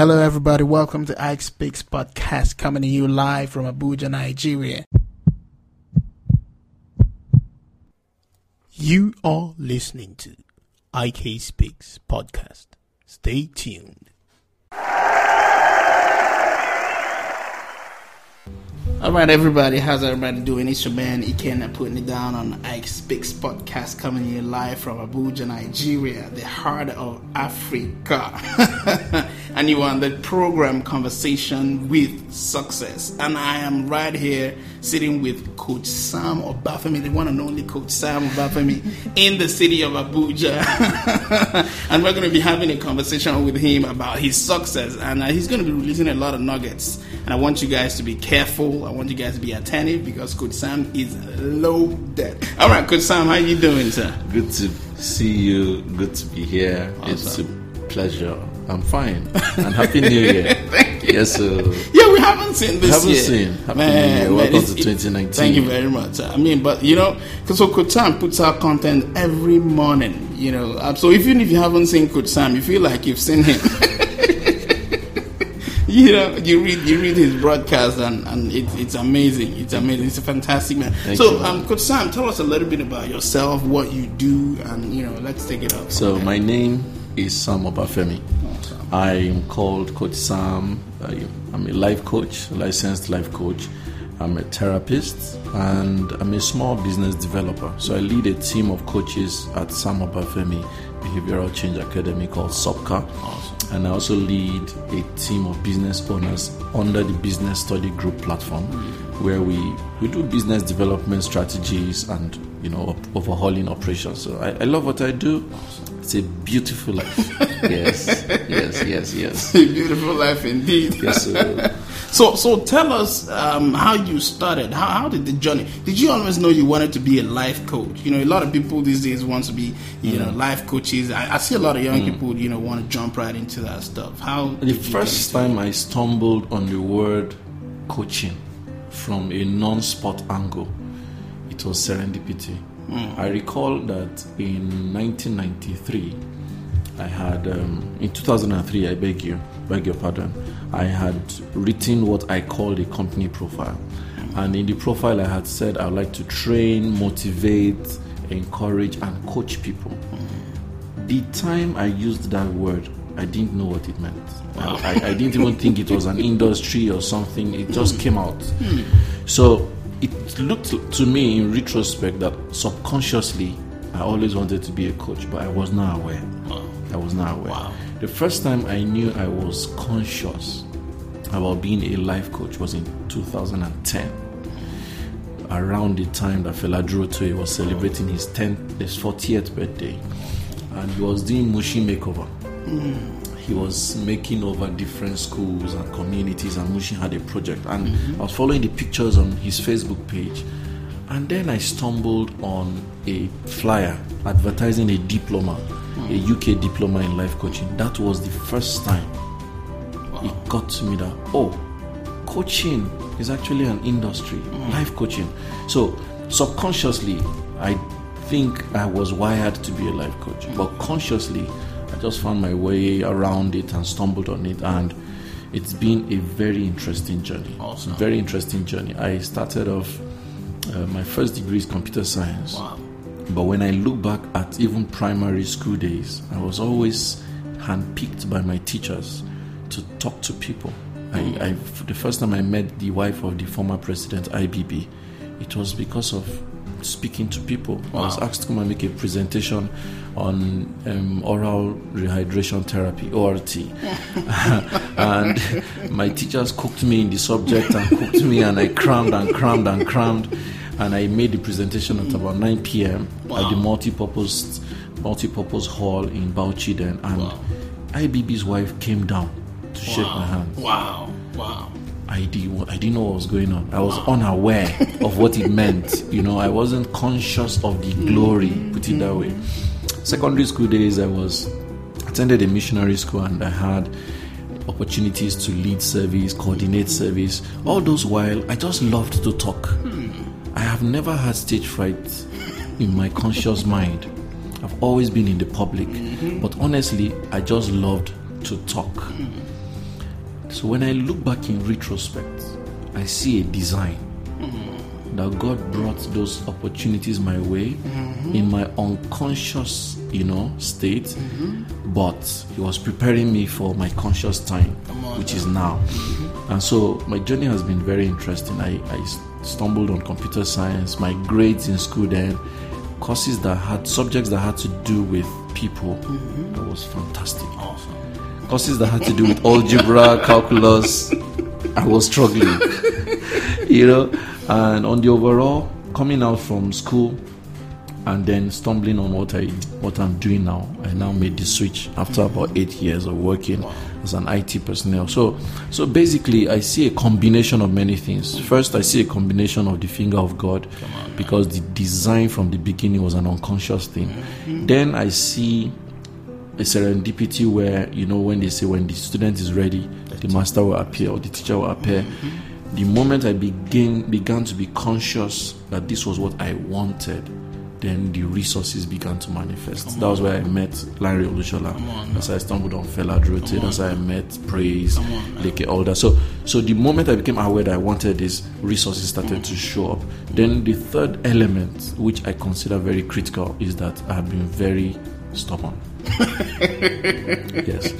Hello, everybody. Welcome to Ike Speaks podcast, coming to you live from Abuja, Nigeria. You are listening to IK Speaks podcast. Stay tuned. All right, everybody. How's everybody doing? It's your man Ikenna putting it down on Ike Speaks podcast, coming here live from Abuja, Nigeria, the heart of Africa. and you on the program Conversation with Success. And I am right here sitting with Coach Sam Obafemi, the one and only Coach Sam Obafemi, in the city of Abuja. and we're going to be having a conversation with him about his success. And uh, he's going to be releasing a lot of nuggets. And I want you guys to be careful. I want you guys to be attentive because Coach Sam is low loaded. All right, Coach Sam, how you doing, sir? Good to see you. Good to be here. Awesome. It's a pleasure. I'm fine. And happy New Year. Thank you. Yes, sir. Yeah, we haven't seen this Haven't year. seen. Happy New Year. Welcome it's- to 2019. Thank you very much. I mean, but you know, because so Coach Sam puts out content every morning. You know, Um, so even if you haven't seen Coach Sam, you feel like you've seen him. you know, you read you read his broadcast and and it, it's amazing. It's amazing. It's a fantastic man. Thank so, you. um, Coach Sam, tell us a little bit about yourself, what you do, and you know, let's take it up. So from my name is Sam Obafemi. I am called Coach Sam. I'm a life coach, a licensed life coach. I'm a therapist and I'm a small business developer. So I lead a team of coaches at Sam Obafemi Behavioral Change Academy called SOPCA. And I also lead a team of business owners under the Business Study Group platform, where we, we do business development strategies and you know overhauling operations. So I, I love what I do. It's a beautiful life. yes, yes, yes, yes. A beautiful life indeed. Yes, sir. So, so tell us um, how you started. How, how did the journey? Did you always know you wanted to be a life coach? You know, a lot of people these days want to be, you Mm. know, life coaches. I, I see a lot of young people, you know, want to jump right into that stuff. How The first time I stumbled on the word coaching from a non sport angle, it was serendipity. I recall that in 1993, I had, um, in 2003, I beg you, beg your pardon, I had written what I called a company profile. And in the profile, I had said I would like to train, motivate, encourage, and coach people. The time I used that word, I didn't know what it meant. I, I, I didn't even think it was an industry or something. It just came out. So it looked to me in retrospect that subconsciously I always wanted to be a coach, but I was not aware. I was not aware. Wow. The first time I knew I was conscious about being a life coach was in 2010 around the time that Fela Durotoye was celebrating his 10th, his 40th birthday, and he was doing Mushi makeover. Hmm. He was making over different schools and communities, and Mushi had a project. And mm-hmm. I was following the pictures on his Facebook page, and then I stumbled on a flyer advertising a diploma, a hmm. UK diploma in life coaching. That was the first time it got to me that oh coaching is actually an industry hmm. life coaching. So subconsciously i think i was wired to be a life coach. Hmm. But consciously i just found my way around it and stumbled on it and it's been a very interesting journey Awesome. very interesting journey i started off uh, my first degree is computer science Wow. but when I look back at even primary school days, I was always handpicked by my teachers to talk to people. I, I, the first time I met the wife of the former president, IBB, it was because of speaking to people. I was asked to come and make a presentation on um, oral rehydration therapy, ORT. and my teachers cooked me in the subject and cooked me, and I crammed and crammed and crammed. And I made the presentation at about 9 p.m. at the multi-purpose multi-purpose hall in Bauchi then, and Wow. IBB's wife came down to shake my hand. Wow. Wow. I did I didn't know what was going on. I was unaware of what it meant. You know, I wasn't conscious of the glory, put it that way. Secondary school days I was attended a missionary school and I had opportunities to lead service, coordinate service. All those while I just loved to talk. I have never had stage fright in my conscious mind. I've always been in the public, mm-hmm. but honestly, I just loved to talk. Mm-hmm. So when I look back in retrospect, I see a design that God brought those opportunities my way in my unconscious, you know, state, but He was preparing me for my conscious time, which is now. And so my journey has been very interesting. I stumbled on computer science, my grades in school then, courses that had subjects that had to do with people. That was fantastic. Awesome. Courses that had to do with algebra, calculus, I was struggling. you know, and on the overall, coming out from school and then stumbling on what I what I'm doing now, I now made the switch after about eight years of working as an IT personnel. So, so basically, I see a combination of many things. First, I see a combination of the finger of God, because the design from the beginning was an unconscious thing. Then I see a serendipity where you know when they say when the student is ready the master will appear or the teacher will appear. The moment i begin began to be conscious that this was what i wanted then the resources began to manifest. That was where i met larry olushola that's how i stumbled on fela Durotoye. that's how i met praise leke all that so so the moment i became aware that i wanted this resources started to show up then the third element which i consider very critical is that i have been very stubborn yes.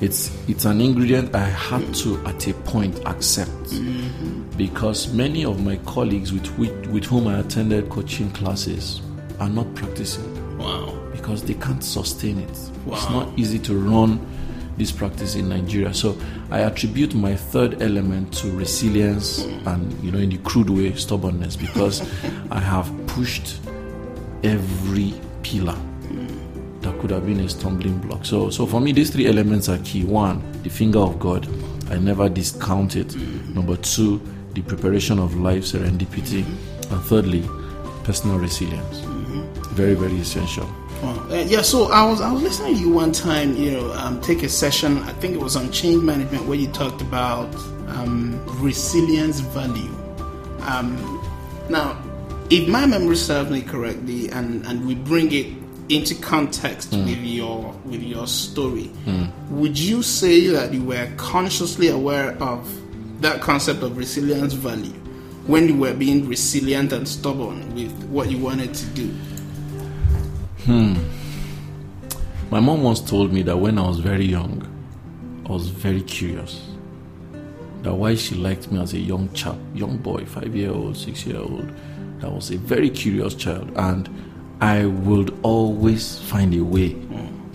It's it's an ingredient i had to at a point accept. Mm-hmm. Because many of my colleagues with, with with whom i attended coaching classes are not practicing. Wow. because they can't sustain it. Wow. it's not easy to run this practice in nigeria. So i attribute my third element to resilience and you know in the crude way stubbornness. Because i have pushed every pillar could have been a stumbling block. So, so for me, these three elements are key. One, the finger of God. I never discount it. Number two, the preparation of life, serendipity, and thirdly, personal resilience. Very, very essential. Wow. Uh, yeah, so I was I was listening to you one time, you know, um, take a session. I think it was on change management where you talked about um, resilience value. Um, now, if my memory serves me correctly, and, and we bring it into context with your with your story, would you say that you were consciously aware of that concept of resilience value when you were being resilient and stubborn with what you wanted to do? Hmm. My mom once told me that when I was very young, I was very curious. That why she liked me as a young chap, young boy, five year old, six year old, that was a very curious child. And I would always find a way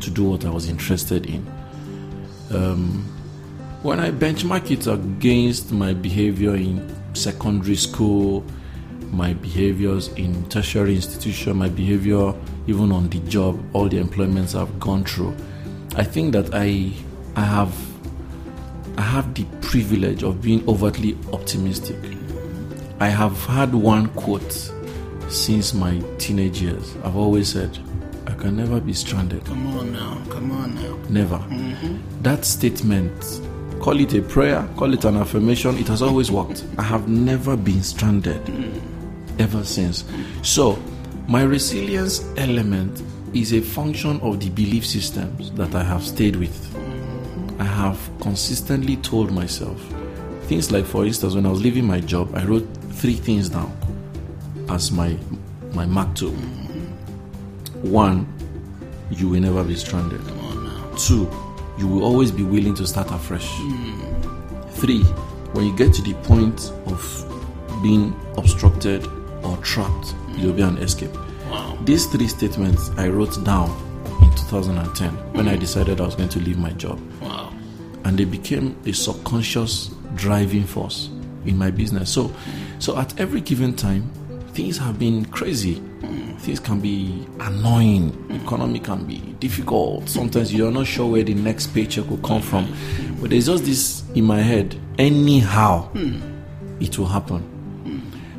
to do what I was interested in. Um, when I benchmark it against my behavior in secondary school, my behaviors in tertiary institution, my behavior even on the job, all the employments I've gone through, I think that I I have I have the privilege of being overtly optimistic. I have had one quote since my teenage years. I've always said, I can never be stranded. Come on now, come on now. Never. Mm-hmm. That statement, call it a prayer, call it an affirmation, it has always worked. I have never been stranded mm. ever since. So, my resilience element is a function of the belief systems that I have stayed with. Mm-hmm. I have consistently told myself things like, for instance, when I was leaving my job, I wrote three things down as my my motto. One, you will never be stranded. Two, you will always be willing to start afresh. Three, when you get to the point of being obstructed or trapped, you'll be an escape. Wow. These three statements I wrote down in 2010 when I decided I was going to leave my job Wow. and they became a subconscious driving force in my business. So, so at every given time, things have been crazy. Things can be annoying. Economy can be difficult. Sometimes you're not sure where the next paycheck will come from. But there's just this in my head. Anyhow, it will happen,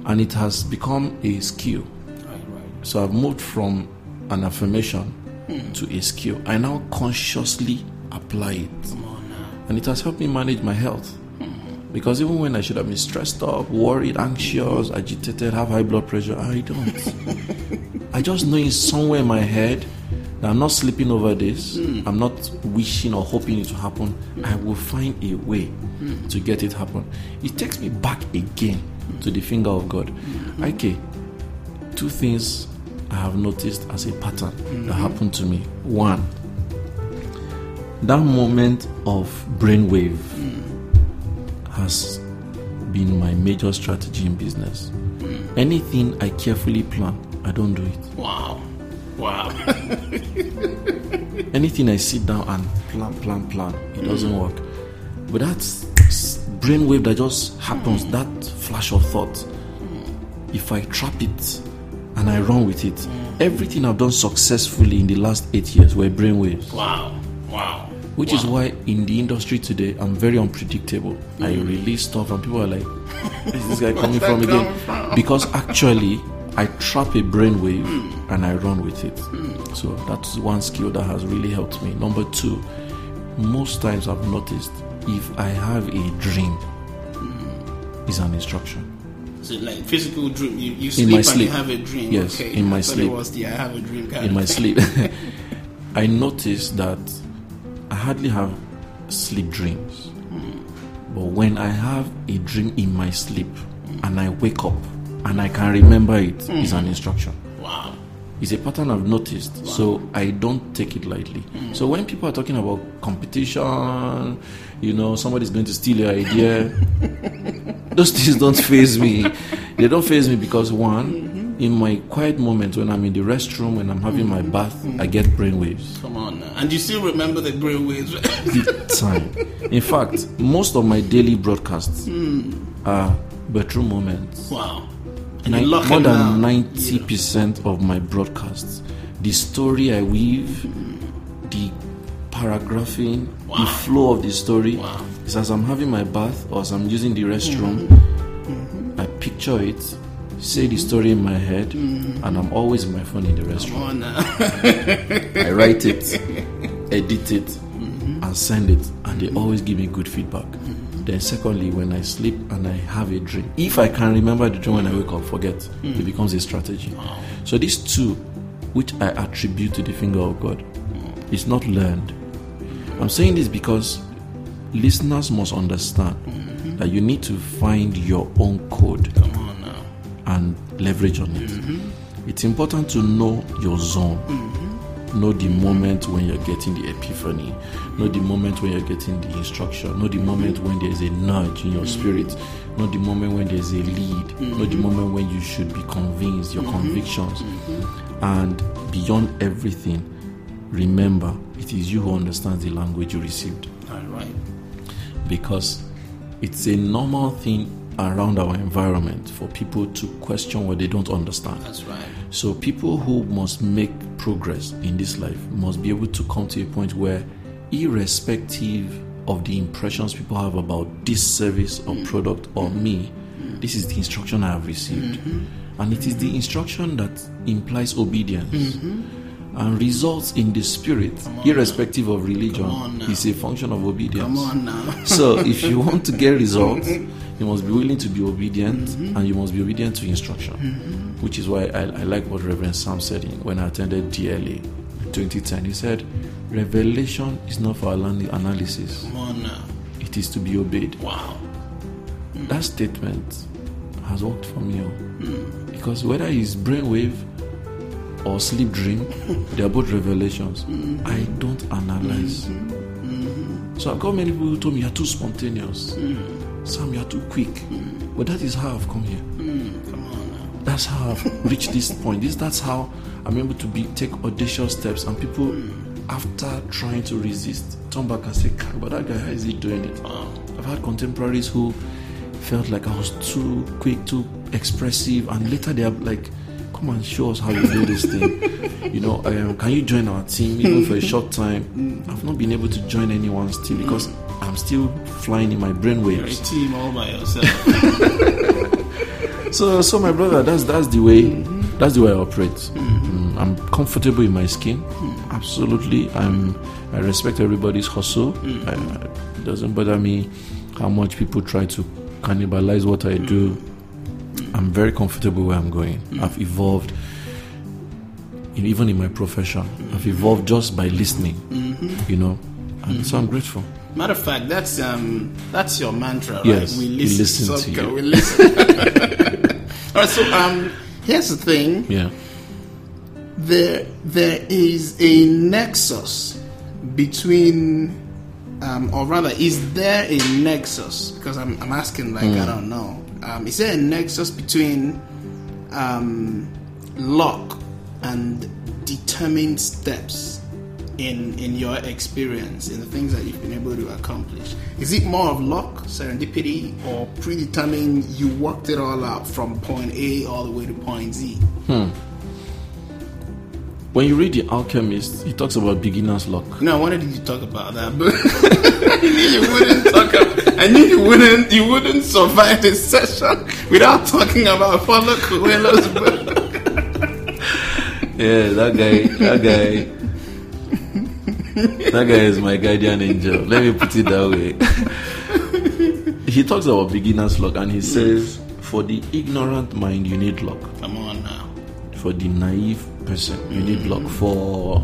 and it has become a skill. Right, right. So I've moved from an affirmation to a skill. I now consciously apply it. Come on now. And it has helped me manage my health. Because even when I should have been stressed up, worried, anxious, agitated, have high blood pressure, I don't. I just know in somewhere in my head that I'm not sleeping over this, hmm. I'm not wishing or hoping it to happen, I will find a way hmm. to get it happen. It takes me back again to the finger of God. Hmm. Okay, two things I have noticed as a pattern that happened to me. One, that moment of brainwave has been my major strategy in business. Hmm. Anything I carefully plan, I don't do it. Wow. Wow. Anything I sit down and plan, plan, plan, it doesn't hmm. work. But that brainwave that just happens, hmm. that flash of thought, if I trap it and I run with it, everything I've done successfully in the last eight years were brainwaves. wow. Wow. Which is why in the industry today, I'm very unpredictable. I mm. release stuff and people are like, is this guy coming from again? coming from? Because actually, I trap a brainwave mm. and I run with it. Mm. So that's one skill that has really helped me. Number two, most times I've noticed if I have a dream, is an instruction. Is it like physical dream? You, you sleep my and sleep. you have a dream. Yes, okay. in my I sleep. It was the I have a dream in my sleep. I noticed that I hardly have sleep dreams. But when I have a dream in my sleep and I wake up and I can remember it, hmm. it's an instruction. Wow. It's a pattern I've noticed, so I don't take it lightly. Hmm. So when people are talking about competition, you know, somebody's going to steal your idea, those things don't faze me. They don't faze me because one, in my quiet moments when I'm in the restroom, when I'm having my bath, I get brainwaves. Come on now. And you still remember the brainwaves? Big time. In fact, most of my daily broadcasts are bedroom moments. wow. And Ni- lock more than ninety percent of my broadcasts, the story I weave, the paragraphing, the flow of the story, Wow. is as I'm having my bath or as I'm using the restroom, Mm-hmm. I picture it, say the story in my head, Mm-hmm. and I'm always in my phone in the on now. I write it, edit it, Mm-hmm. and send it, and they always give me good feedback. Then, secondly, when I sleep and I have a dream, if I can remember the dream when I wake up, forget, Mm. it becomes a strategy. So, these two, which I attribute to the finger of God, is not learned. I'm saying this because listeners must understand Mm-hmm. that you need to find your own code Come on now. And leverage on it. Mm-hmm. It's important to know your zone. Mm-hmm. Know the moment when you're getting the epiphany. Know the moment when you're getting the instruction. Know the moment when there's a nudge in your mm-hmm. spirit. Know the moment when there's a lead. Know the moment when you should be convinced, your convictions. And beyond everything, remember it is you who understands the language you received All right. because it's a normal thing around our environment for people to question what they don't understand. That's right. So, people who must make progress in this life must be able to come to a point where, irrespective of the impressions people have about this service or mm. product or mm. me, mm. this is the instruction I have received. Mm-hmm. And it is the instruction that implies obedience mm-hmm. And results in the spirit, irrespective of religion, is a function of obedience. Come on now. So if you want to get results, you must be willing to be obedient mm-hmm. and you must be obedient to instruction. Mm-hmm. Which is why I, I like what Reverend Sam said in, when I attended DLA in 2010. He said, Revelation is not for ana- analysis, Come on now. it is to be obeyed. Wow. Mm. That statement has worked for me. oh. Mm. Because whether it's brainwave or sleep dream, they are both revelations. Mm-hmm. I don't analyze. Mm-hmm. So I've got many people who told me you're too spontaneous. Mm-hmm. Sam, you're too quick. But that is how I've come here. Come on. That's how I've reached this point. This that's how I'm able to be take audacious steps and people after trying to resist turn back and say, "Kai, but that guy how is he doing it? Wow. I've had contemporaries who felt like I was too quick, too expressive, and later they are like, "Come and show us how you do this thing." You know, um, can you join our team even for a short time? I've not been able to join anyone still because I'm still flying in my You're team all by yourself. So, so my brother, that's that's the way, that's the way I operate. Mm, I'm comfortable in my skin. Absolutely, I'm. I respect everybody's hustle. I, it doesn't bother me how much people try to cannibalize what I do. I'm very comfortable where I'm going. I've evolved in, even in my profession. I've evolved just by listening, Mm-hmm. you know, and so I'm grateful. Matter of fact, that's um that's your mantra, right? Yes, we we listen, listen to so- you. We listen. All right, so um, here's the thing: Yeah. there there is a nexus between, um, or rather, is there a nexus? Because I'm I'm asking, like Hmm. I don't know. Um, is there a nexus between um, luck and determined steps in in your experience in the things that you've been able to accomplish? Is it more of luck serendipity or predetermined you worked it all out from point a all the way to point z? When you read The Alchemist, he talks about beginner's luck. no i wanted you to talk about that but you wouldn't talk about i knew you wouldn't you wouldn't survive this session without talking about Paulo Coelho's book Yeah, that guy, that guy, that guy is my guardian angel. Let me put it that way. he talks about beginner's luck and he says, for the ignorant mind, you need luck. come on now For the naive person, you need mm. luck. For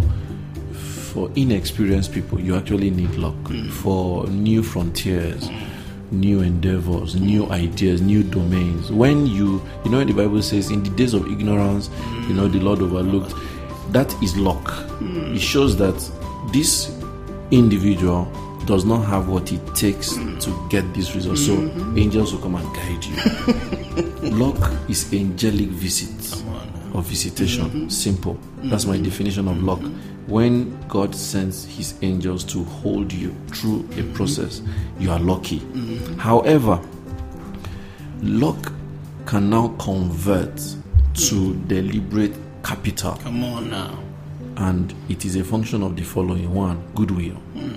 for inexperienced people, you actually need luck. Mm. For new frontiers, mm. New endeavors, new ideas, new domains. When you, you know, the Bible says, in the days of ignorance, you know, the Lord overlooked. That is luck. Hmm. It shows that this individual does not have what it takes to get this result. So hmm. angels will come and guide you. luck is angelic visit or visitation. Mm-hmm. Simple. That's my mm-hmm. definition of luck. Mm-hmm. When God sends his angels to hold you through a process, you are lucky. However, luck can now convert to deliberate capital. Come on now. And it is a function of the following. One goodwill. Hmm.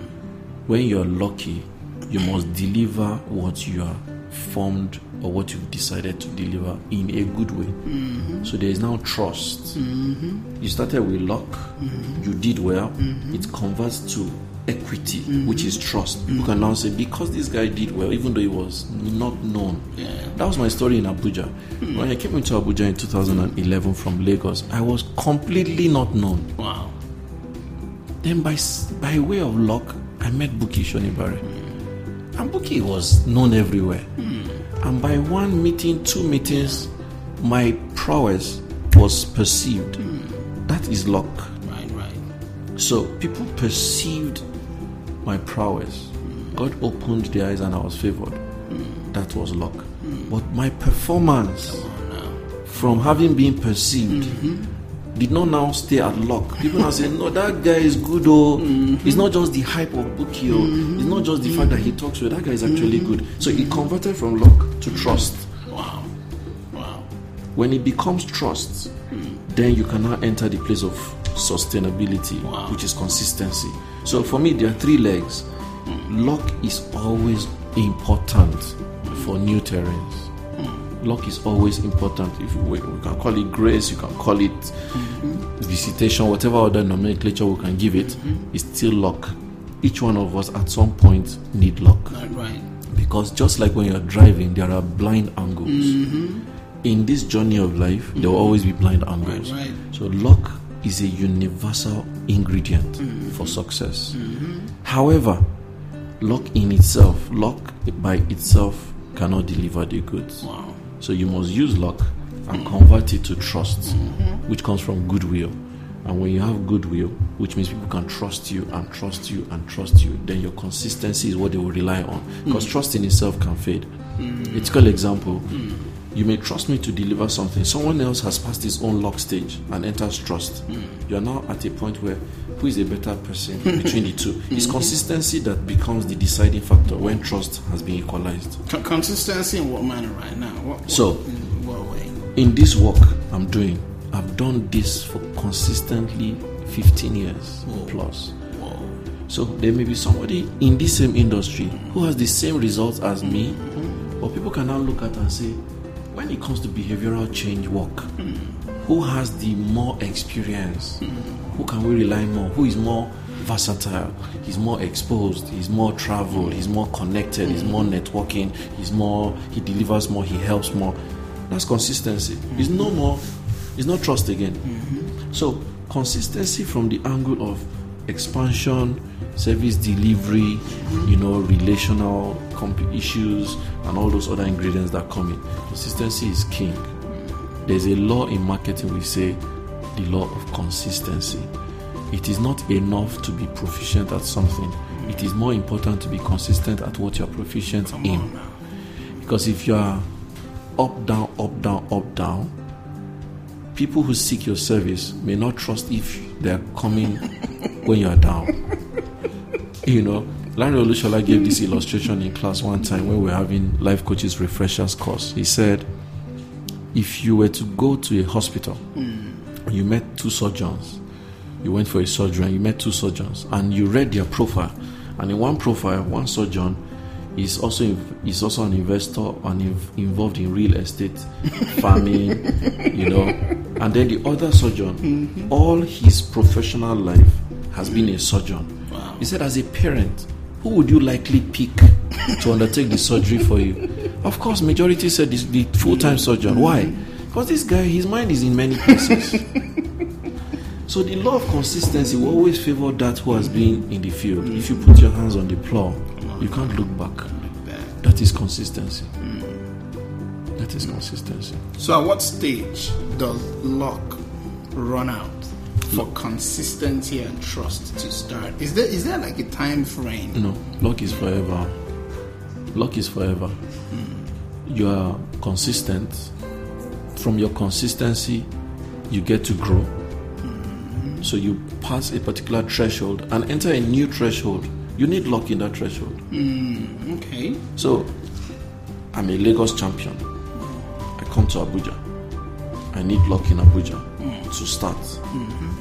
When you're lucky you must deliver what you are formed or what you've decided to deliver in a good way. Mm-hmm. So there is now trust. Mm-hmm. You started with luck. Mm-hmm. You did well. It converts to equity which is trust. People can now say because this guy did well even though he was not known. Yeah. that was my story in abuja. When i came into abuja in 2011 from lagos i was completely not known. Wow. Then by by way of luck, I met Buki Shonibare. Mm. And Buki was known everywhere. Mm. And by one meeting, two meetings, my prowess was perceived. That is luck. right right So people perceived my prowess. God opened their eyes and I was favored. That was luck. But my performance from having been perceived did not now stay at luck. People now say, no, that guy is good. Oh, mm-hmm. it's not just the hype of Buki. Oh, mm-hmm. it's not just the fact that he talks well. That guy is actually mm-hmm. good. So he converted from luck to trust. wow wow When it becomes trust, mm. then you can now enter the place of sustainability, Wow. which is consistency. So for me, there are three legs. Mm. Luck is always important mm. for new terrains. Luck is always important. If we, we can call it grace, you can call it mm-hmm. visitation, whatever other nomenclature we can give it, mm-hmm. it's still luck. Each one of us at some point need luck right right. Because just like when you're driving there are blind angles. Mm-hmm. In this journey of life there will always be blind angles. right. so luck is a universal ingredient for success. However luck in itself luck by itself cannot deliver the goods. Wow so you must use luck and convert it to trust, mm-hmm. which comes from goodwill. And when you have goodwill, which means people can trust you and trust you and trust you, then your consistency is what they will rely on. Because mm. trust in itself can fade. Mm. It's a typical example, mm. you may trust me to deliver something. Someone else has passed his own luck stage and enters trust. You are now at a point where who is a better person between the two? It's consistency that becomes the deciding factor when trust has been equalized. Con- consistency in what manner right now what, what- So- in what way in this work I'm doing, I've done this for consistently 15 years plus. whoa So there may be somebody in this same industry who has the same results as me, mm-hmm. but people can now look at and say, when it comes to behavioral change work, mm-hmm. who has the more experience? Mm-hmm. Who can we rely more? Who is more versatile? He's more exposed. He's more traveled. He's more connected. He's more mm-hmm. networking. He's more. He delivers more. He helps more. That's consistency. It's mm-hmm. no more. It's not trust again. Mm-hmm. So consistency from the angle of expansion, service delivery, you know, relational comp- issues, and all those other ingredients that come in. Consistency is king. There's a law in marketing we say the law of consistency. It is not enough to be proficient at something. It is more important to be consistent at what you're proficient in. Because if you are up, down, up, down, up, down, people who seek your service may not trust if they're coming when you're down. You know, Larry Olushola gave this illustration in class one time when we were having life coaches refreshers course. He said, if you were to go to a hospital, you met two surgeons, you went for a surgery and you met two surgeons, and you read their profile, and in one profile, one surgeon is also is also an investor and inv- involved in real estate, farming, you know, and then the other surgeon, mm-hmm. all his professional life has been a surgeon. He said, as a parent, who would you likely pick to undertake the surgery for you? Of course, majority said this, the full-time surgeon. Why? Mm-hmm. Because this guy, his mind is in many places. so the law of consistency will always favor that who has been in the field. If you put your hands on the plow, you can't look back. That is consistency. That is consistency. So, at what stage does luck run out for consistency and trust to start? Is there is there like a time frame? No, luck is forever. Luck is forever. Hmm. You are consistent. From your consistency, you get to grow. Mm-hmm. So you pass a particular threshold and enter a new threshold. You need luck in that threshold. Mm-hmm. Okay. So I'm a Lagos champion. Mm-hmm. I come to Abuja. I need luck in Abuja to start.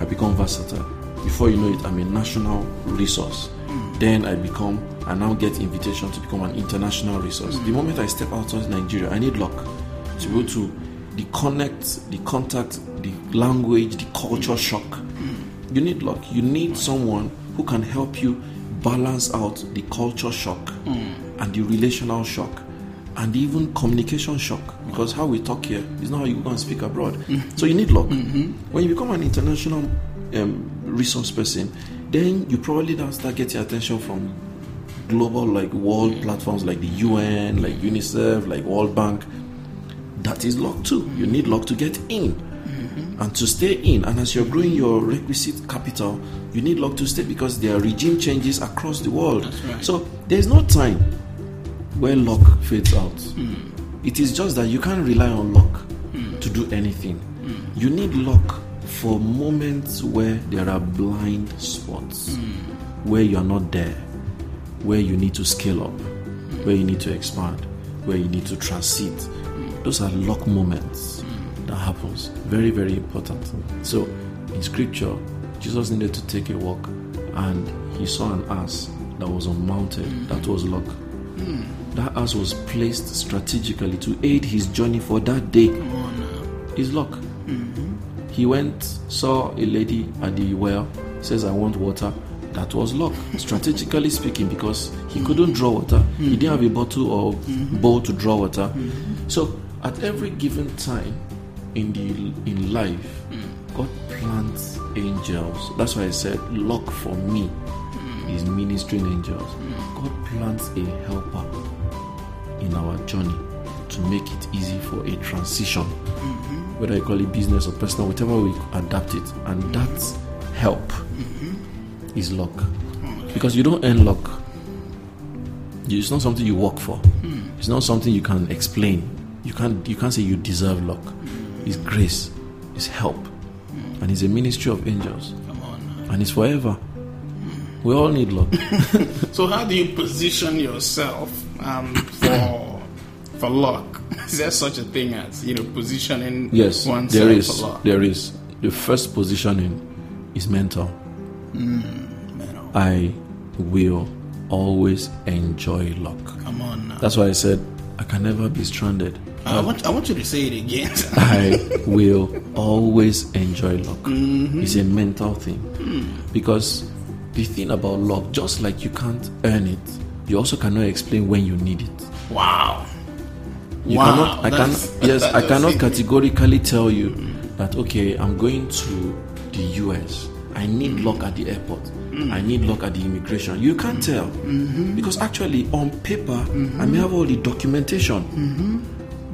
I become versatile. Before you know it, I'm a national resource. Mm. Then I become, I now get invitation to become an international resource. Mm. The moment I step outside Nigeria, I need luck to be able to the connect, the contact, the language, the culture shock. You need luck. You need someone who can help you balance out the culture shock and the relational shock and even communication shock because how we talk here is not how you go and speak abroad. Mm-hmm. So you need luck. Mm-hmm. When you become an international um, resource person, then you probably now start getting attention from global like world mm. platforms like the UN, like UNICEF, like World Bank. That is luck too. You need luck to get in and to stay in. And as you're growing your requisite capital, you need luck to stay because there are regime changes across the world. right. So there's no time where luck fades out. Hmm. It is just that you can't rely on luck hmm. to do anything. Hmm. You need luck for moments where there are blind spots, where you are not there, where you need to scale up, where you need to expand, where you need to transit. Those are luck moments that happens. Very, very important. So in scripture, Jesus needed to take a walk and he saw an ass that was unmounted. That was luck. That ass was placed strategically to aid his journey for that day. His luck. He went, saw a lady at the well, says, I want water. That was luck, strategically speaking, because he couldn't draw water. He didn't have a bottle or bowl to draw water. So, at every given time in the in life, hmm. God plants angels. That's why I said, luck for me hmm. is ministering angels. Hmm. God plants a helper in our journey to make it easy for a transition, mm-hmm. whether you call it business or personal, whatever we adapt it. And that help mm-hmm. is luck. Because you don't earn luck. It's not something you work for. It's not something you can explain. You can't you can't say you deserve luck. It's grace, it's help. And it's a ministry of angels. Come on. now. And it's forever. We all need luck. So, how do you position yourself um, for for luck? Is there such a thing as you know positioning Yes, oneself there is. for luck? There is. The first positioning is mental. Man, oh, I will always enjoy luck. come on now. That's why I said I can never be stranded. I oh. want I want you to say it again. I will always enjoy luck. Mm-hmm. It's a mental thing. Hmm. Because the thing about luck, just like you can't earn it, you also cannot explain when you need it. wow. You Wow, cannot, I can, yes, I cannot categorically tell you hmm. that okay, I'm going to the US. I need hmm. luck at the airport. I need luck at the immigration. You can't tell. Mm-hmm. Because actually, on paper, mm-hmm. I may have all the documentation.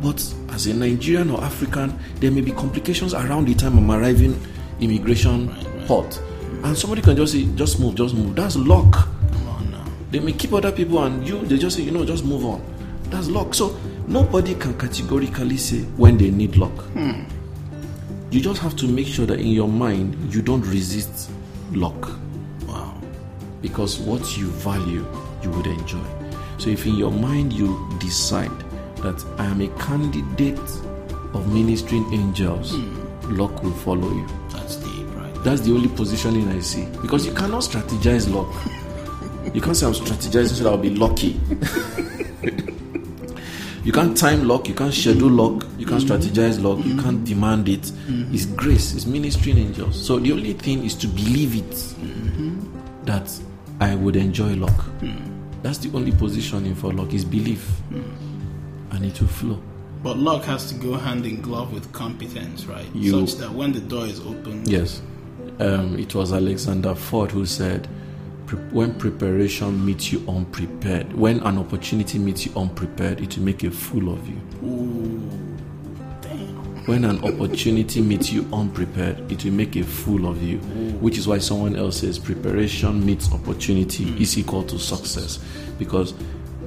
But as a Nigerian or African, there may be complications around the time I'm arriving immigration port. And somebody can just say, just move, just move. That's luck. Come on now. They may keep other people and you, they just say, you know, just move on. That's luck. So nobody can categorically say when they need luck. Hmm. You just have to make sure that in your mind you don't resist luck Wow. because what you value you would enjoy. So if in your mind you decide that I am a candidate of ministering angels, hmm. luck will follow you. That's deep, right? That's the only positioning I see. Because you cannot strategize luck. You can't say I'm strategizing so that I'll be lucky. you can't time luck, you can't schedule luck, you can't hmm. strategize luck, you hmm. can't demand it. It's grace, it's ministering angels. So the only thing is to believe it that I would enjoy luck. That's the only positioning for luck is belief. And it will flow. But luck has to go hand in glove with competence, right? You- Such that when the door is open, Yes. Um, it was Alexander Ford who said, when preparation meets you unprepared, when an opportunity meets you unprepared, it will make a fool of you. damn. When an opportunity meets you unprepared, it will make a fool of you. Which is why someone else says preparation meets opportunity is equal to success. Because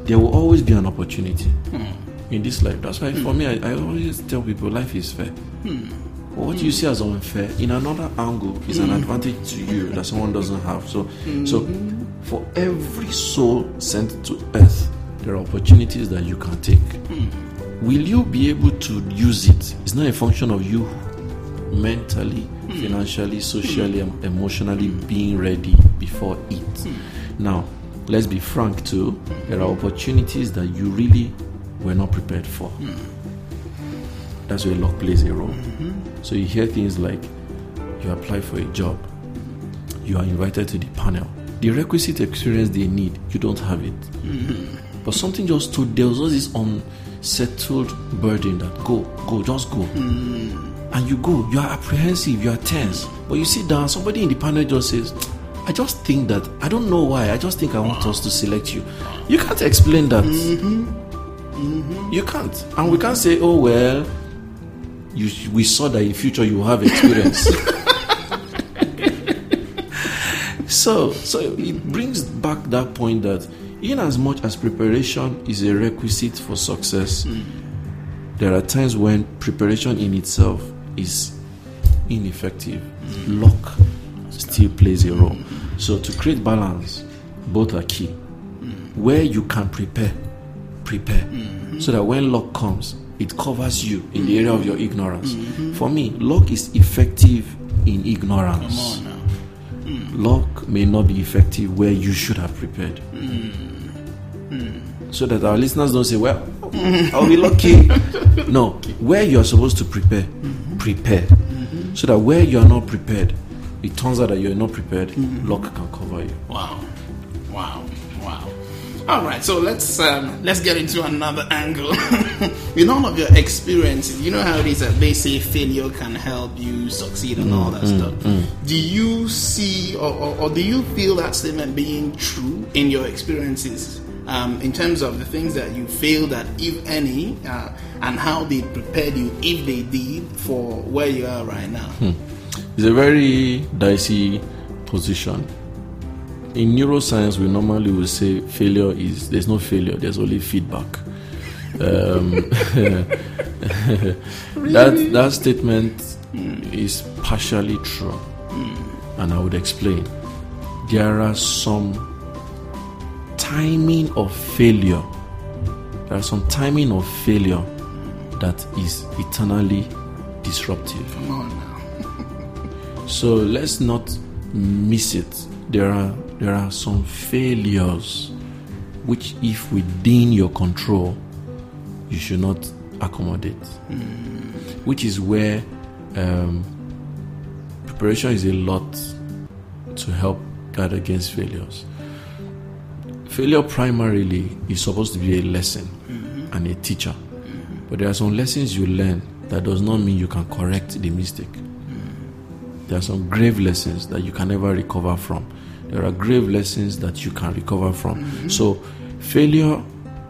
there will always be an opportunity in this life. That's why for hmm. me, I, I always tell people life is fair. Hmm. What you hmm. see as unfair, in another angle, is an advantage to you that someone doesn't have. So, so for every soul sent to earth, there are opportunities that you can take. Will you be able to use it? It's not a function of you mentally, financially, socially, and emotionally being ready before it. Now, let's be frank too. There are opportunities that you really were not prepared for. That's where luck plays a role. Mm-hmm. So you hear things like you apply for a job, you are invited to the panel. The requisite experience they need, you don't have it. Mm-hmm. But something just told there was this unsettled burden that go, go, just go. Mm-hmm. And you go, you are apprehensive, you are tense. But you sit down, somebody in the panel just says, I just think that, I don't know why, I just think I want us to select you. You can't explain that. You can't. And we can't say, oh, well, you, we saw that in future you have experience. so, so it brings back that point that in as much as preparation is a requisite for success, mm. there are times when preparation in itself is ineffective. Mm. Luck still plays a role. Mm. So to create balance, both are key. Where you can prepare, prepare. Mm-hmm. So that when luck comes, it covers you in the area of your ignorance. Mm-hmm. For me, luck is effective in ignorance. Now. Mm. Luck may not be effective where you should have prepared. Mm. Mm. So that our listeners don't say, well, I'll be lucky. no, where you're supposed to prepare, mm-hmm. prepare. So that where you're not prepared, it turns out that you're not prepared, luck can cover you. Wow, wow. All right, so let's um, let's get into another angle. In all of your experiences, you know how it is that they say failure can help you succeed and all that stuff. Do you see or, or, or do you feel that statement being true in your experiences? Um, in terms of the things that you failed at, if any, uh, and how they prepared you, if they did, for where you are right now. It's a very dicey position. In neuroscience, we normally will say failure is there's no failure, there's only feedback. Um, that that statement is partially true, and I would explain. There are some timing of failure. There are some timing of failure that is eternally disruptive. Come on now. So let's not miss it. There are there are some failures which, if within your control, you should not accommodate. Hmm. Which is where um, preparation is a lot to help guard against failures. Failure primarily is supposed to be a lesson mm-hmm. and a teacher, mm-hmm. but there are some lessons you learn that does not mean you can correct the mistake. Mm-hmm. There are some grave lessons that you can never recover from. There are grave lessons that you can recover from. So, failure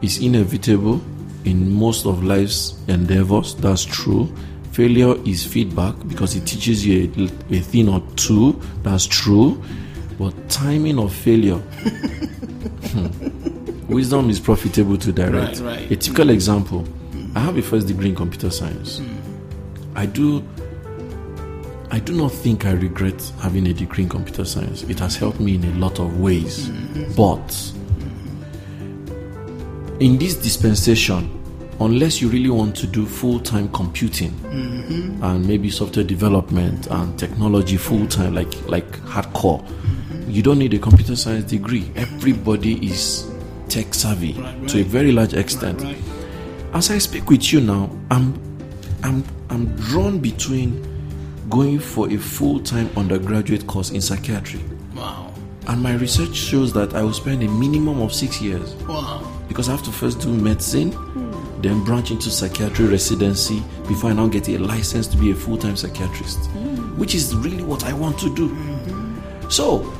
is inevitable in most of life's endeavors. That's true. Failure is feedback because it teaches you a, a thing or two. That's true. But timing of failure, hmm, wisdom is profitable to direct. Right, right. A typical example I have a first degree in computer science. I do. I do not think I regret having a degree in computer science. It has helped me in a lot of ways. But in this dispensation, unless you really want to do full time computing mm-hmm. and maybe software development and technology full time, like like hardcore, mm-hmm. you don't need a computer science degree. Everybody is tech savvy Right, to a very large extent. Right. As I speak with you now, I'm I'm I'm drawn between going for a full time undergraduate course in psychiatry. Wow. And my research shows that I will spend a minimum of six years Wow. because I have to first do medicine, hmm. then branch into psychiatry residency before I now get a license to be a full time psychiatrist, hmm. which is really what I want to do. Mm-hmm. So,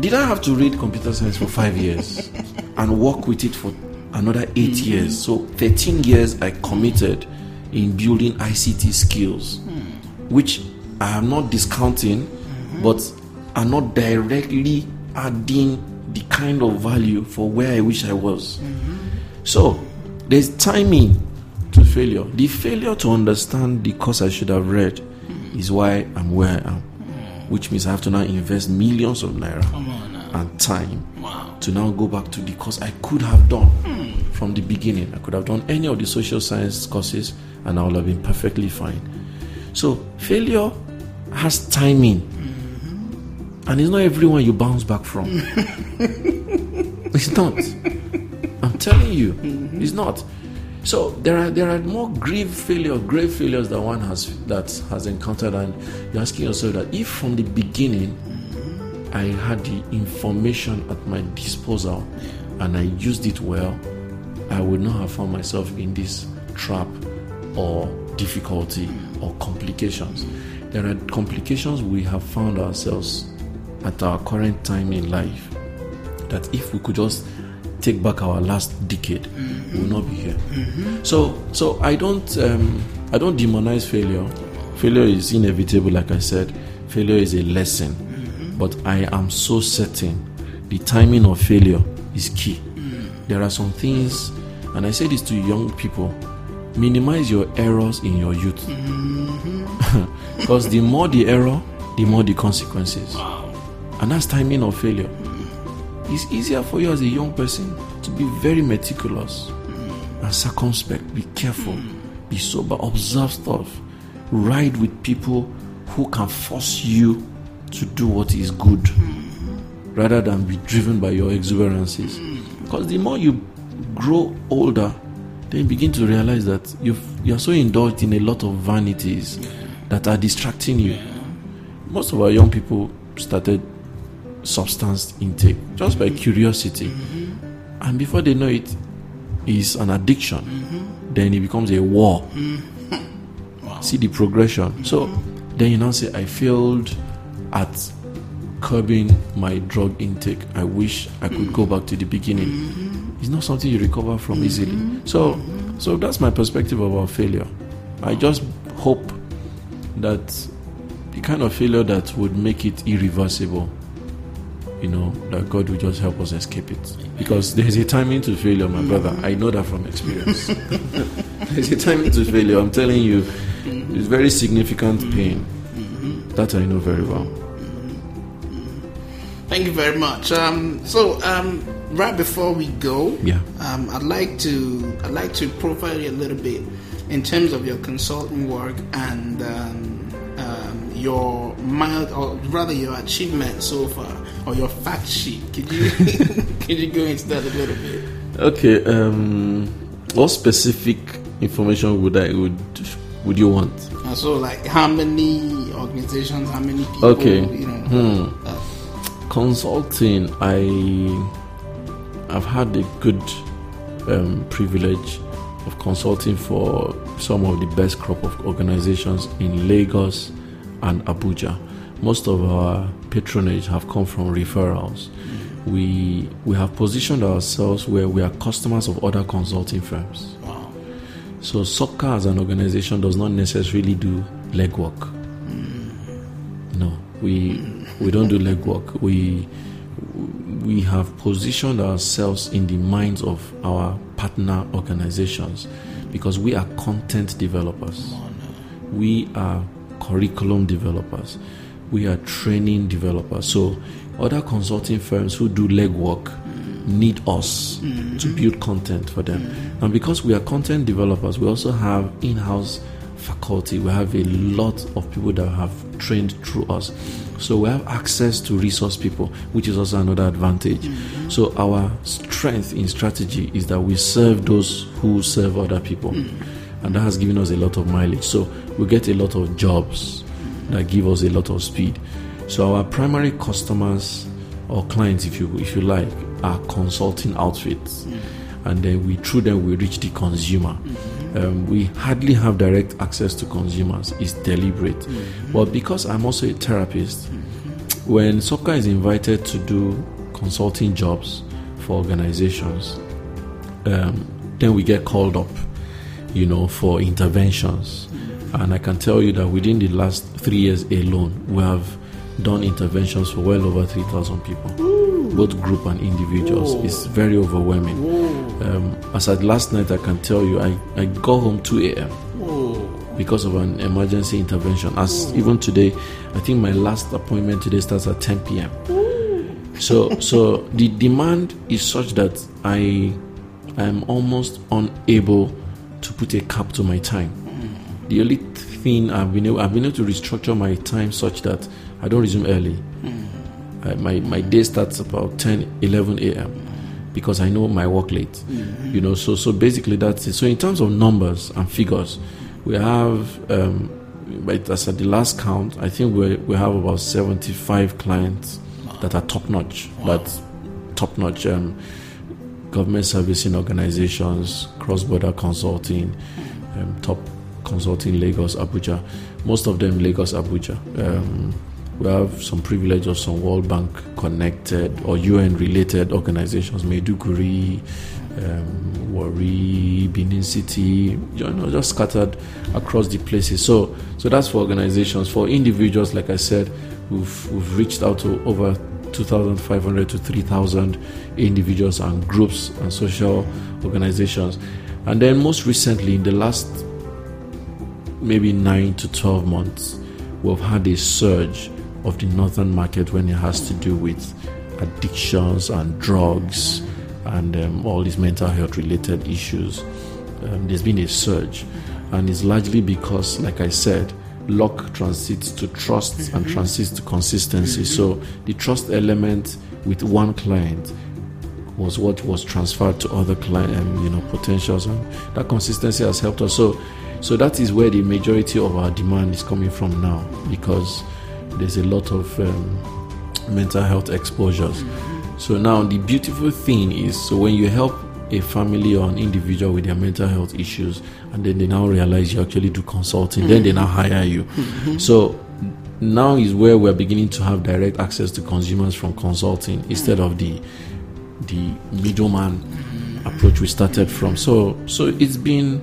did I have to read computer science for five years and work with it for another 8 mm-hmm. years? So, 13 years I committed in building ICT skills, hmm. Which I am not discounting, but are not directly adding the kind of value for where I wish I was. So, there's timing to failure. The failure to understand the course I should have read is why I'm where I am, which means I have to now invest millions of naira Come on now. and time Wow. to now go back to the course I could have done from the beginning. I could have done any of the social science courses and I would have been perfectly fine. So, failure has timing. And it's not everyone you bounce back from. it's not. I'm telling you, it's not. So there are there are more grave failure, grave failures that one has that has encountered, and you're asking yourself that if from the beginning I had the information at my disposal and I used it well, I would not have found myself in this trap or difficulty or complications. There are complications we have found ourselves at our current time in life that if we could just take back our last decade, we will not be here. So, so I don't, um, I don't demonize failure. Failure is inevitable, like I said. Failure is a lesson, but I am so certain the timing of failure is key. There are some things, and I say this to young people: minimize your errors in your youth, because the more the error, the more the consequences, and that's timing of failure. It's easier for you as a young person to be very meticulous and circumspect, be careful, be sober, observe stuff, ride with people who can force you to do what is good rather than be driven by your exuberances. Because the more you grow older, then you begin to realize that you've, you're so indulged in a lot of vanities that are distracting you. Most of our young people started substance intake just by curiosity. Mm-hmm. And before they know it, it's an addiction. Mm-hmm. Then it becomes a war. Mm-hmm. See the progression. So then you now say, I failed at curbing my drug intake. I wish I could mm. go back to the beginning. It's not something you recover from easily. So so that's my perspective about failure. I just hope that the kind of failure that would make it irreversible you know, that God will just help us escape it. Because there's a timing to failure, my brother. I know that from experience. there's a timing to failure. I'm telling you, it's very significant pain. That I know very well. Thank you very much. Um, so, um, right before we go, Yeah. um, I'd like to I'd like to profile you a little bit in terms of your consulting work and um, um, your mild, or rather your achievement so far, or your fact sheet. Could you could you go into that a little bit? Okay. Um, what specific information would I would would you want? And so, like, how many organizations, how many people? Okay. You know, uh, Consulting, I I've had a good um, privilege of consulting for some of the best crop of organizations in Lagos and Abuja. Most of our patronage have come from referrals. We we have positioned ourselves where we are customers of other consulting firms. Wow. So SOBCA as an organization does not necessarily do legwork. No, we we don't do legwork. We we have positioned ourselves in the minds of our partner organizations because we are content developers. We are curriculum developers. We are training developers. So other consulting firms who do legwork need us to mm-hmm. build content for them. Mm-hmm. And because we are content developers, we also have in-house faculty. We have a lot of people that have trained through us. So we have access to resource people, which is also another advantage. So our strength in strategy is that we serve those who serve other people. And that has given us a lot of mileage. So we get a lot of jobs that give us a lot of speed. So our primary customers or clients, if you if you like, are consulting outfits, and then we through them we reach the consumer. Um, we hardly have direct access to consumers. It's deliberate, but because I'm also a therapist, when SOBCA is invited to do consulting jobs for organizations, um, then we get called up, you know, for interventions. And I can tell you that within the last three years alone, we have done interventions for well over 3,000 people, both group and individuals. Whoa. It's very overwhelming. Um, as at last night, I can tell you, I, I got home 2 a.m. Because of an emergency intervention. As even today, I think my last appointment today starts at 10 p.m. So, so the demand is such that I am almost unable to put a cap to my time. The only thing I've been able, I've been able to restructure my time such that I don't resume early. I, my my day starts about 10, 11 a.m. because I know my work late. You know, so so basically that's it. So in terms of numbers and figures, we have. Um, as at the last count, I think we we have about seventy-five clients that are top notch, but top notch um, government servicing organizations, cross border consulting, um, top consulting Lagos, Abuja. Most of them Lagos, Abuja. Um, we have some privilege of some World Bank connected or UN related organizations, Maiduguri, um, Warri, Benin City, you know, just scattered across the places. So, so that's for organizations. For individuals, like I said, we've, we've reached out to over 2,500 to 3,000 individuals and groups and social organizations. And then, most recently, in the last maybe 9 to 12 months, we've had a surge of the northern market when it has to do with addictions and drugs and um, all these mental health related issues. Um, there's been a surge, and it's largely because, like I said, luck transits to trust and transits to consistency. So the trust element with one client was what was transferred to other client, um, you know, potentials, and that consistency has helped us. So, so that is where the majority of our demand is coming from now, because there's a lot of um, mental health exposures. So now the beautiful thing is, so when you help a family or an individual with their mental health issues, and then they now realize you actually do consulting, then they now hire you. So now is where we're beginning to have direct access to consumers from consulting instead of the the middleman approach we started from. So so it's been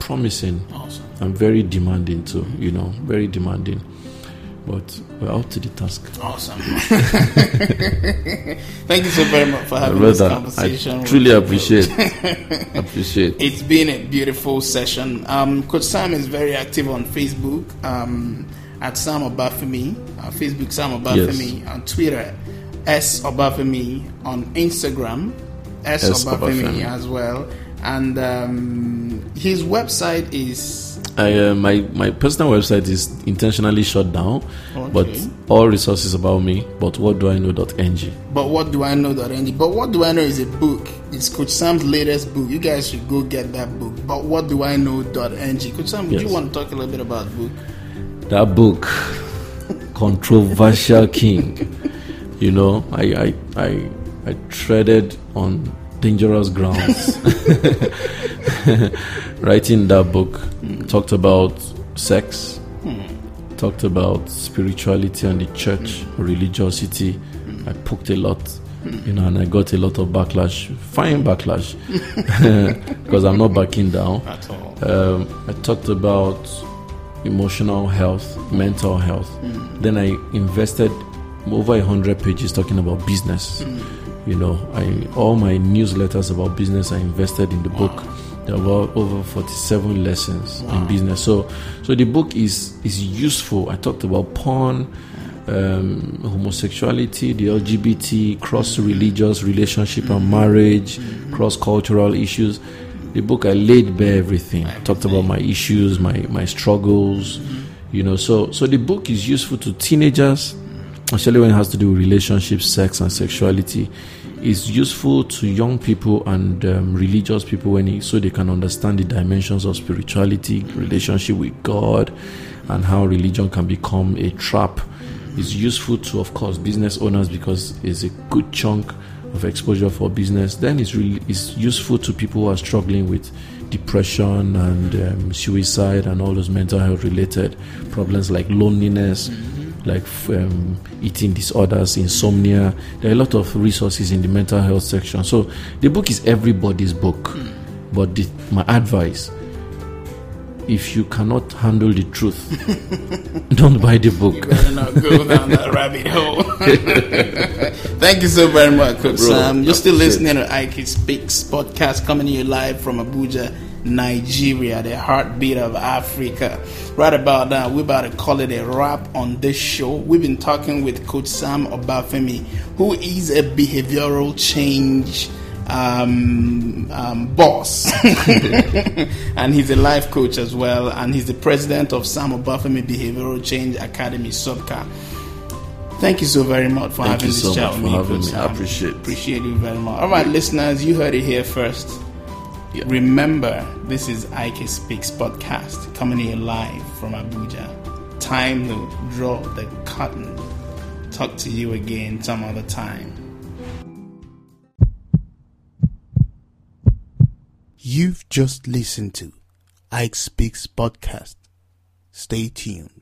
promising Awesome. and very demanding too. You know, very demanding. But we're up to the task. Awesome. Thank you so very much for having Brother, this I truly appreciate appreciate. It's been a beautiful session. Um, Coach Sam is very active on Facebook um, at Sam Obafemi. Uh, Facebook Sam Obafemi on Twitter, S Obafemi on Instagram, S, S. Obafemi, Obafemi. as well. And um, his website is I, uh, my my personal website is intentionally shut down, but all resources about me. But what do I know? .ng. But what do I know? Andy? But what do I know is a book. It's Coach Sam's latest book. You guys should go get that book. But what do I know? Ng. Coach Sam, would you want to talk a little bit about the book? That book, controversial king. You know, I I I, I treaded on dangerous grounds. Writing that book talked about sex, hmm. talked about spirituality and the church, hmm. religiosity. Hmm. I poked a lot, you know, and I got a lot of backlash, fine backlash, because I'm not backing down. At all. Um, I talked about emotional health, mental health. Then I invested over a hundred pages talking about business. You know, I all my newsletters about business I invested in the book. There were over 47 lessons in business. So, so the book is is useful. I talked about porn, um, homosexuality, the LGBT, cross religious relationship and mm-hmm. marriage, mm-hmm. cross cultural issues. The book I laid bare everything. I talked about my issues, my my struggles, mm-hmm. you know. So so the book is useful to teenagers, especially when it has to do with relationships, sex, and sexuality. It's useful to young people and um, religious people when so they can understand the dimensions of spirituality, relationship with God, and how religion can become a trap. It's useful to, of course, business owners because it's a good chunk of exposure for business. Then it's really it's useful to people who are struggling with depression and um, suicide and all those mental health related problems like loneliness, like um, eating disorders, insomnia. There are a lot of resources in the mental health section. So the book is everybody's book, but the, my advice. If you cannot handle the truth, don't buy the book. better not go down that rabbit hole. Thank you so very much, Coach Sam. You're still listening to Ike Speaks podcast coming to you live from Abuja, Nigeria, the heartbeat of Africa. Right about now, we're about to call it a wrap on this show. We've been talking with Coach Sam Obafemi, who is a behavioral change um, um, boss, and he's a life coach as well, and he's the president of Sam Obafemi Behavioral Change Academy, SOBCA. Thank you so very much for Thank having you this so chat with me. having me. I appreciate it. Appreciate you very much. All right, listeners, you heard it here first. Yeah. Remember, this is Ike Speaks podcast coming here live from Abuja. Time to draw the curtain. Talk to you again some other time. You've just listened to Ike Speaks podcast. Stay tuned.